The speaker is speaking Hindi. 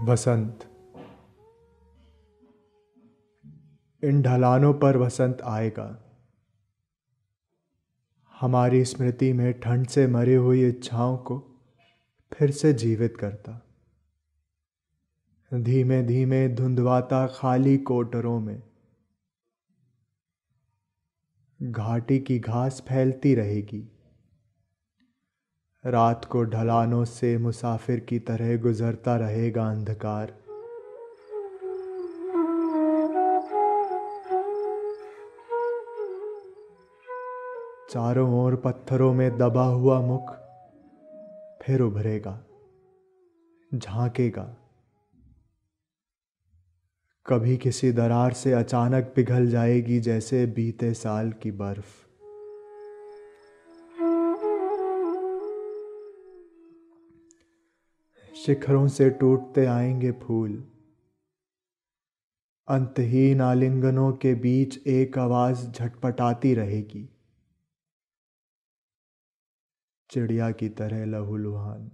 वसंत। इन ढलानों पर वसंत आएगा। हमारी स्मृति में ठंड से मरी हुई इच्छाओं को फिर से जीवित करता। धीमे धीमे धुंधवाता खाली कोटरों में। घाटी की घास फैलती रहेगी। रात को ढलानों से मुसाफिर की तरह गुजरता रहेगा अंधकार। चारों ओर पत्थरों में दबा हुआ मुख फिर उभरेगा, झांकेगा। कभी किसी दरार से अचानक पिघल जाएगी जैसे बीते साल की बर्फ़। शिखरों से टूटते आएँगे फूल। अंतहीन आलिंगनों के बीच एक आवाज़ झटपटाती रहेगी। चिड़िया की तरह लहूलुहान।